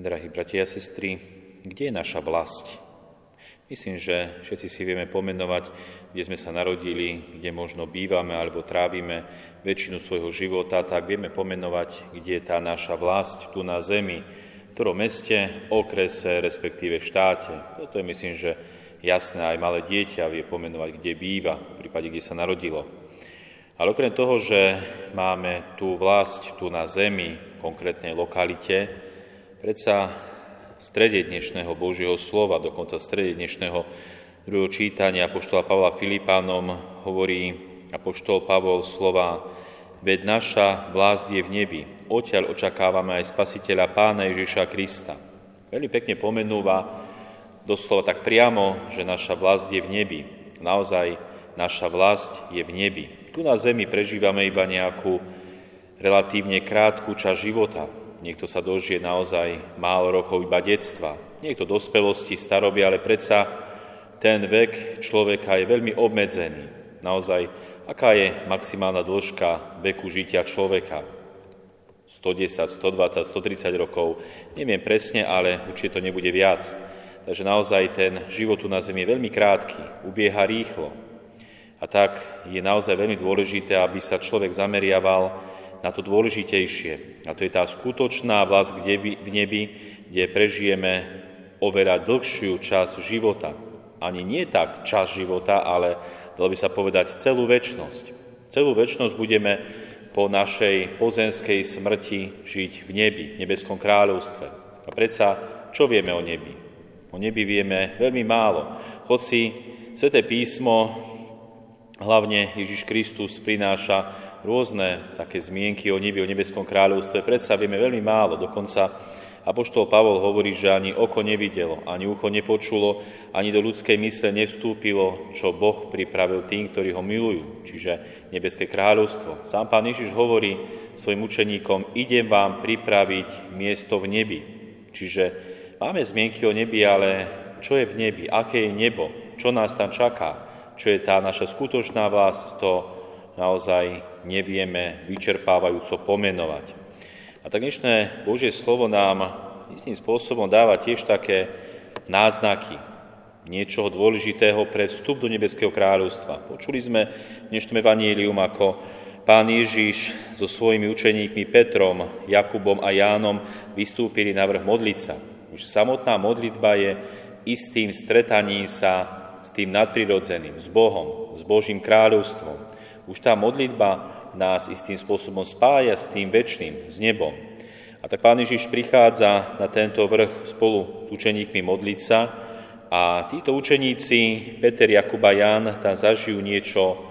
Drahí bratia a sestry, kde je naša vlast? Myslím, že všetci si vieme pomenovať, kde sme sa narodili, kde možno bývame alebo trávime väčšinu svojho života, tak vieme pomenovať, kde je tá naša vlast tu na zemi, v ktorom meste, okrese, respektíve štáte. Toto je, myslím, že jasné, aj malé dieťa vie pomenovať, kde býva, v prípade, kde sa narodilo. Ale okrem toho, že máme tú vlast tu na zemi, v konkrétnej lokalite, predsa v strede dnešného Božieho slova, dokonca v strede dnešného druhého čítania Apoštola Pavla Filipánom hovorí Apoštol Pavol slova Veď naša vlast je v nebi, odtiaľ očakávame aj Spasiteľa Pána Ježiša Krista. Veľmi pekne pomenúva doslova tak priamo, že naša vlast je v nebi. Naozaj naša vlast je v nebi. Tu na zemi prežívame iba nejakú relatívne krátku časť života, Niekto sa dožije naozaj málo rokov iba detstva, niekto dospelosti, staroby, ale predsa ten vek človeka je veľmi obmedzený. Naozaj, aká je maximálna dĺžka veku žitia človeka? 110, 120, 130 rokov, neviem presne, ale určite to nebude viac. Takže naozaj ten život tu na Zemi je veľmi krátky, ubieha rýchlo. A tak je naozaj veľmi dôležité, aby sa človek zameriaval na to dôležitejšie. A to je tá skutočná vlast v nebi, kde prežijeme oveľa dlhšiu časť života. Ani nie tak čas života, ale dalo by sa povedať celú väčnosť. Celú väčnosť budeme po našej pozemskej smrti žiť v nebi, v nebeskom kráľovstve. A predsa, čo vieme o nebi? O nebi vieme veľmi málo. Hoci Sveté písmo, hlavne Ježiš Kristus, prináša rôzne také zmienky o nebi, o nebeskom kráľovstve, predsa vieme veľmi málo. Dokonca Apoštol Pavol hovorí, že ani oko nevidelo, ani ucho nepočulo, ani do ľudskej mysle nevstúpilo, čo Boh pripravil tým, ktorí ho milujú, čiže nebeské kráľovstvo. Sám pán Ježiš hovorí svojim učeníkom, idem vám pripraviť miesto v nebi. Čiže máme zmienky o nebi, ale čo je v nebi, aké je nebo, čo nás tam čaká, čo je tá naša skutočná vlast, to naozaj nevieme vyčerpávajúco pomenovať. A tak dnešné Božie slovo nám istým spôsobom dáva tiež také náznaky niečoho dôležitého pre vstup do Nebeského kráľovstva. Počuli sme v dnešnom evanílium, ako pán Ježiš so svojimi učeníkmi Petrom, Jakubom a Jánom vystúpili na vrch modliť sa. Už samotná modlitba je istým stretaním sa s tým nadprirodzeným, s Bohom, s Božím kráľovstvom. Už tá modlitba nás istým spôsobom spája s tým väčšným, s nebom. A tak Pán Ježiš prichádza na tento vrch spolu s učeníkmi modliť sa a títo učeníci, Peter, Jakub a Jan, tam zažijú niečo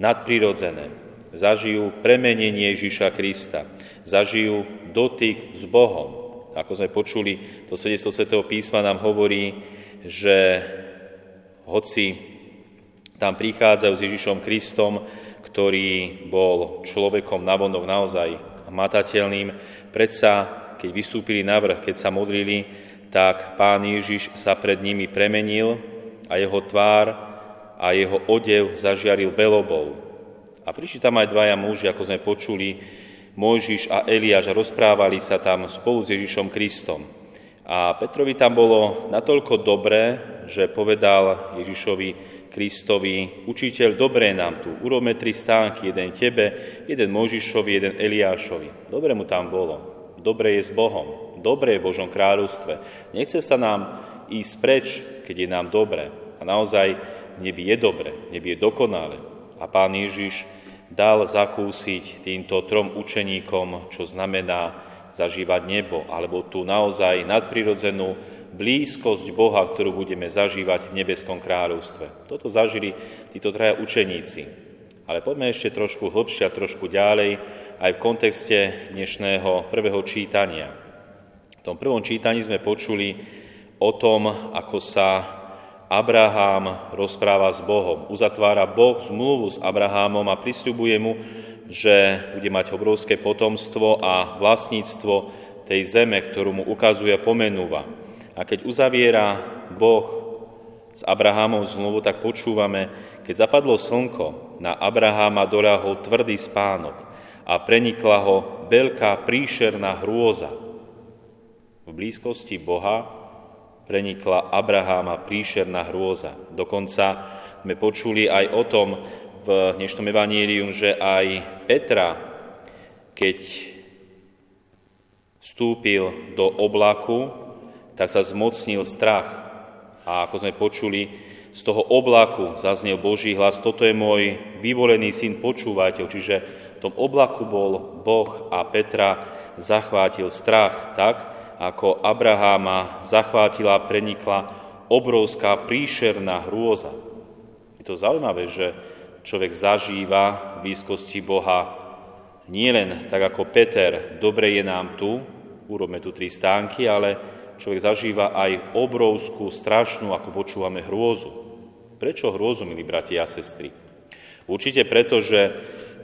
nadprirodzené. Zažijú premenenie Ježiša Krista. Zažijú dotyk s Bohom. Ako sme počuli, to svedectvo Svetého písma nám hovorí, že hoci tam prichádzajú s Ježišom Kristom, ktorý bol človekom navonok naozaj matateľným. Predsa, keď vystúpili na vrch, keď sa modlili, tak pán Ježiš sa pred nimi premenil a jeho tvár a jeho odev zažiaril belobou. A prišli tam aj dvaja muži, ako sme počuli, Mojžiš a Eliáš rozprávali sa tam spolu s Ježišom Kristom. A Petrovi tam bolo natoľko dobré, že povedal Ježišovi, Kristovi, učiteľ, dobré nám tu, urobme tri stánky, jeden tebe, jeden Možišovi, jeden Eliášovi. Dobre mu tam bolo, dobre je s Bohom, dobre je v Božom kráľovstve. Nechce sa nám ísť preč, keď je nám dobre. A naozaj nebi je dobre, nebi je dokonale. A pán Ježiš dal zakúsiť týmto trom učeníkom, čo znamená zažívať nebo, alebo tú naozaj nadprirodzenú blízkosť Boha, ktorú budeme zažívať v nebeskom kráľovstve. Toto zažili títo traja učeníci. Ale poďme ešte trošku hlbšie a trošku ďalej, aj v kontexte dnešného prvého čítania. V tom prvom čítaní sme počuli o tom, ako sa Abraham rozpráva s Bohom. Uzatvára Boh zmluvu s Abrahámom a prisľubuje mu, že bude mať obrovské potomstvo a vlastníctvo tej zeme, ktorú mu ukazuje a pomenúva. A keď uzaviera Boh s Abrahamom zmluvu, tak počúvame, keď zapadlo slnko, na Abrahama doľahol tvrdý spánok a prenikla ho veľká príšerná hrôza. V blízkosti Boha prenikla Abraháma príšerná hrôza. Dokonca sme počuli aj o tom v dnešnom evanílium, že aj Petra, keď vstúpil do oblaku, tak sa zmocnil strach. A ako sme počuli, z toho oblaku zaznel Boží hlas, toto je môj vyvolený syn, počúvajte Čiže v tom oblaku bol Boh a Petra zachvátil strach tak, ako Abraháma zachvátila a prenikla obrovská príšerná hrôza. Je to zaujímavé, že človek zažíva v blízkosti Boha nielen tak ako Peter, dobre je nám tu, urobme tu tri stánky, ale človek zažíva aj obrovskú, strašnú, ako počúvame, hrôzu. Prečo hrôzu, milí bratia a sestry? Určite preto, že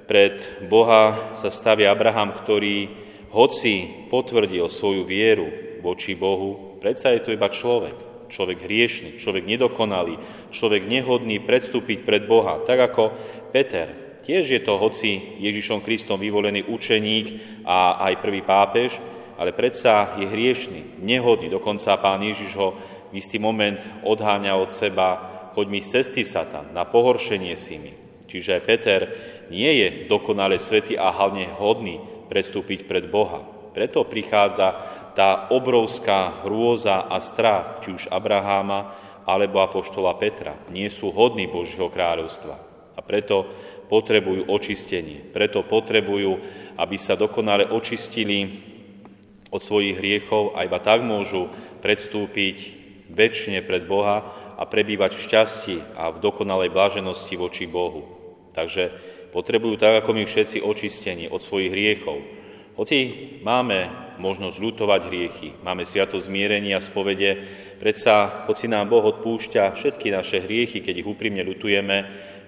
pred Boha sa stavia Abraham, ktorý hoci potvrdil svoju vieru voči Bohu, predsa je to iba človek. Človek hriešný, človek nedokonalý, človek nehodný predstúpiť pred Boha. Tak ako Peter, tiež je to hoci Ježišom Kristom vyvolený učeník a aj prvý pápež, ale predsa je hriešný, nehodný. Dokonca pán Ježiš ho v istý moment odháňa od seba, choď mi z cesty Satan, na pohoršenie si mi. Čiže Peter nie je dokonale svetý a hlavne hodný predstúpiť pred Boha. Preto prichádza tá obrovská hrôza a strach, či už Abraháma alebo apoštola Petra. Nie sú hodní Božieho kráľovstva. A preto potrebujú očistenie. Preto potrebujú, aby sa dokonale očistili od svojich hriechov a iba tak môžu predstúpiť väčšine pred Boha a prebývať v šťastí a v dokonalej bláženosti voči Bohu. Takže potrebujú tak ako my všetci očistenie od svojich hriechov. Hoci máme možnosť ľutovať hriechy, máme sviato zmierenia, spovede, predsa, hoci nám Boh odpúšťa všetky naše hriechy, keď ich úprimne ľutujeme,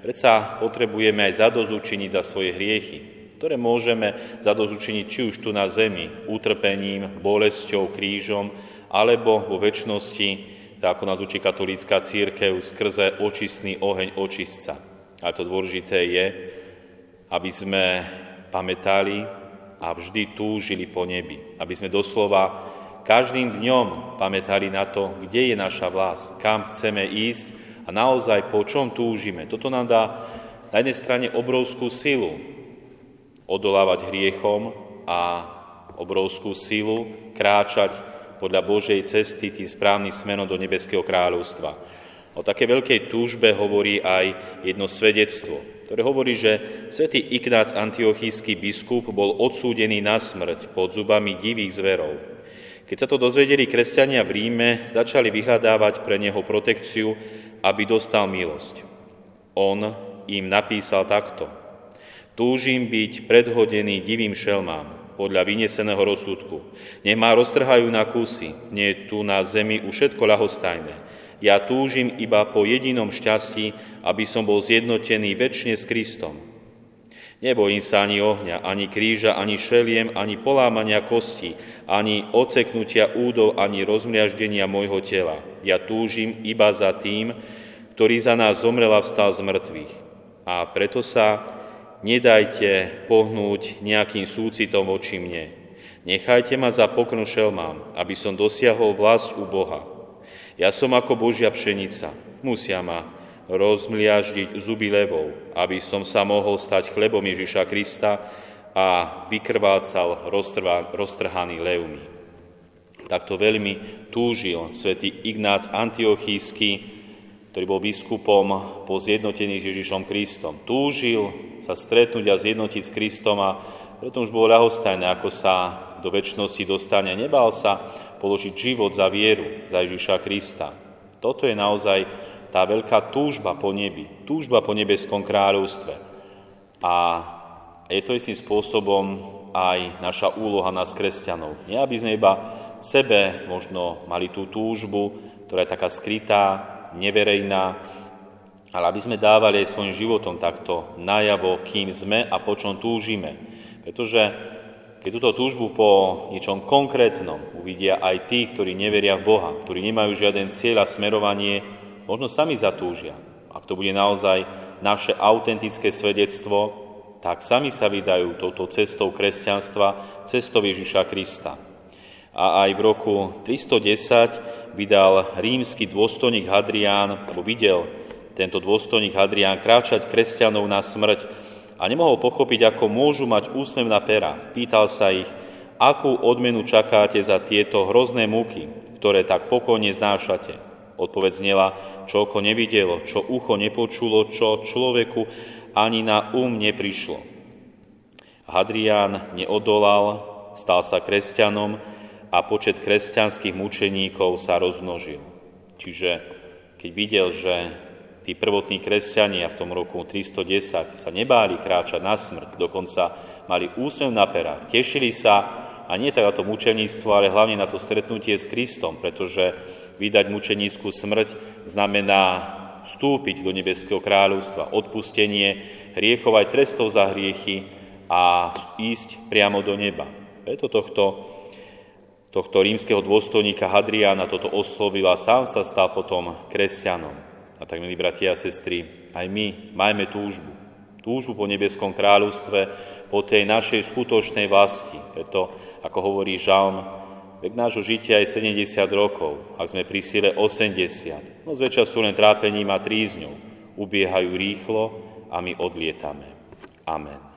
predsa potrebujeme aj zadozúčiniť za svoje hriechy ktoré môžeme zadozučiniť či už tu na zemi, utrpením, bolesťou, krížom, alebo vo väčšnosti, tak ako nás učí katolícka církev, skrze očistný oheň očistca. A to dôležité je, aby sme pamätali a vždy túžili po nebi. Aby sme doslova každým dňom pamätali na to, kde je naša vlast, kam chceme ísť a naozaj po čom túžime. Toto nám dá na jednej strane obrovskú silu, odolávať hriechom a obrovskú silu kráčať podľa Božej cesty tým správnym smerom do Nebeského kráľovstva. O také veľkej túžbe hovorí aj jedno svedectvo, ktoré hovorí, že svätý Ignác antiochísky biskup bol odsúdený na smrť pod zubami divých zverov. Keď sa to dozvedeli kresťania v Ríme, začali vyhľadávať pre neho protekciu, aby dostal milosť. On im napísal takto. Túžim byť predhodený divým šelmám podľa vyneseného rozsudku. Nech ma roztrhajú na kusy, nie tu na zemi už všetko ľahostajné. Ja túžim iba po jedinom šťastí, aby som bol zjednotený väčšine s Kristom. Nebojím sa ani ohňa, ani kríža, ani šeliem, ani polámania kosti, ani oceknutia údov, ani rozmriaždenia môjho tela. Ja túžim iba za tým, ktorý za nás zomrel a vstal z mŕtvych. A preto sa nedajte pohnúť nejakým súcitom voči mne. Nechajte ma za pokrm šelmám, aby som dosiahol vlast u Boha. Ja som ako Božia pšenica, musia ma rozmliaždiť zuby levou, aby som sa mohol stať chlebom Ježiša Krista a vykrvácal roztrhaný levmi. Takto veľmi túžil svätý Ignác Antiochísky, ktorý bol biskupom po zjednotení s Ježišom Kristom. Túžil sa stretnúť a zjednotiť s Kristom a preto už bolo ľahostajné, ako sa do väčšnosti dostane. Nebal sa položiť život za vieru, za Ježiša Krista. Toto je naozaj tá veľká túžba po nebi, túžba po nebeskom kráľovstve. A je to istým spôsobom aj naša úloha nás kresťanov. Nie, aby sme iba sebe možno mali tú túžbu, ktorá je taká skrytá, neverejná, ale aby sme dávali aj svojim životom takto najavo, kým sme a po čom túžime. Pretože keď túto túžbu po niečom konkrétnom uvidia aj tí, ktorí neveria v Boha, ktorí nemajú žiaden cieľ a smerovanie, možno sami zatúžia. Ak to bude naozaj naše autentické svedectvo, tak sami sa vydajú touto cestou kresťanstva, cestou Ježiša Krista. a aj v roku 310 vydal rímsky dôstojník Hadrián, alebo videl tento dôstojník Hadrián kráčať kresťanov na smrť a nemohol pochopiť, ako môžu mať úsmev na perách. Pýtal sa ich, akú odmenu čakáte za tieto hrozné múky, ktoré tak pokojne znášate. Odpoveď znela, čo oko nevidelo, čo ucho nepočulo, čo človeku ani na um neprišlo. Hadrián neodolal, stal sa kresťanom a počet kresťanských mučeníkov sa rozmnožil. Čiže keď videl, že tí prvotní kresťania v tom roku 310 sa nebáli kráčať na smrť, dokonca mali úsmev na perách, tešili sa a nie tak na to mučeníctvo, ale hlavne na to stretnutie s Kristom, pretože vydať mučeníckú smrť znamená vstúpiť do nebeského kráľovstva, odpustenie hriechov aj trestov za hriechy a ísť priamo do neba. Preto tohto, tohto rímskeho dôstojníka Hadriana toto oslovil a sám sa stal potom kresťanom. A tak, milí bratia a sestry, aj my majme túžbu. Túžbu po nebeskom kráľovstve, po tej našej skutočnej vlasti. Preto, ako hovorí Žalm, Veď nášho žitia je 70 rokov, ak sme pri sile 80. No zväčša sú len trápením a trízňou. Ubiehajú rýchlo a my odlietame. Amen.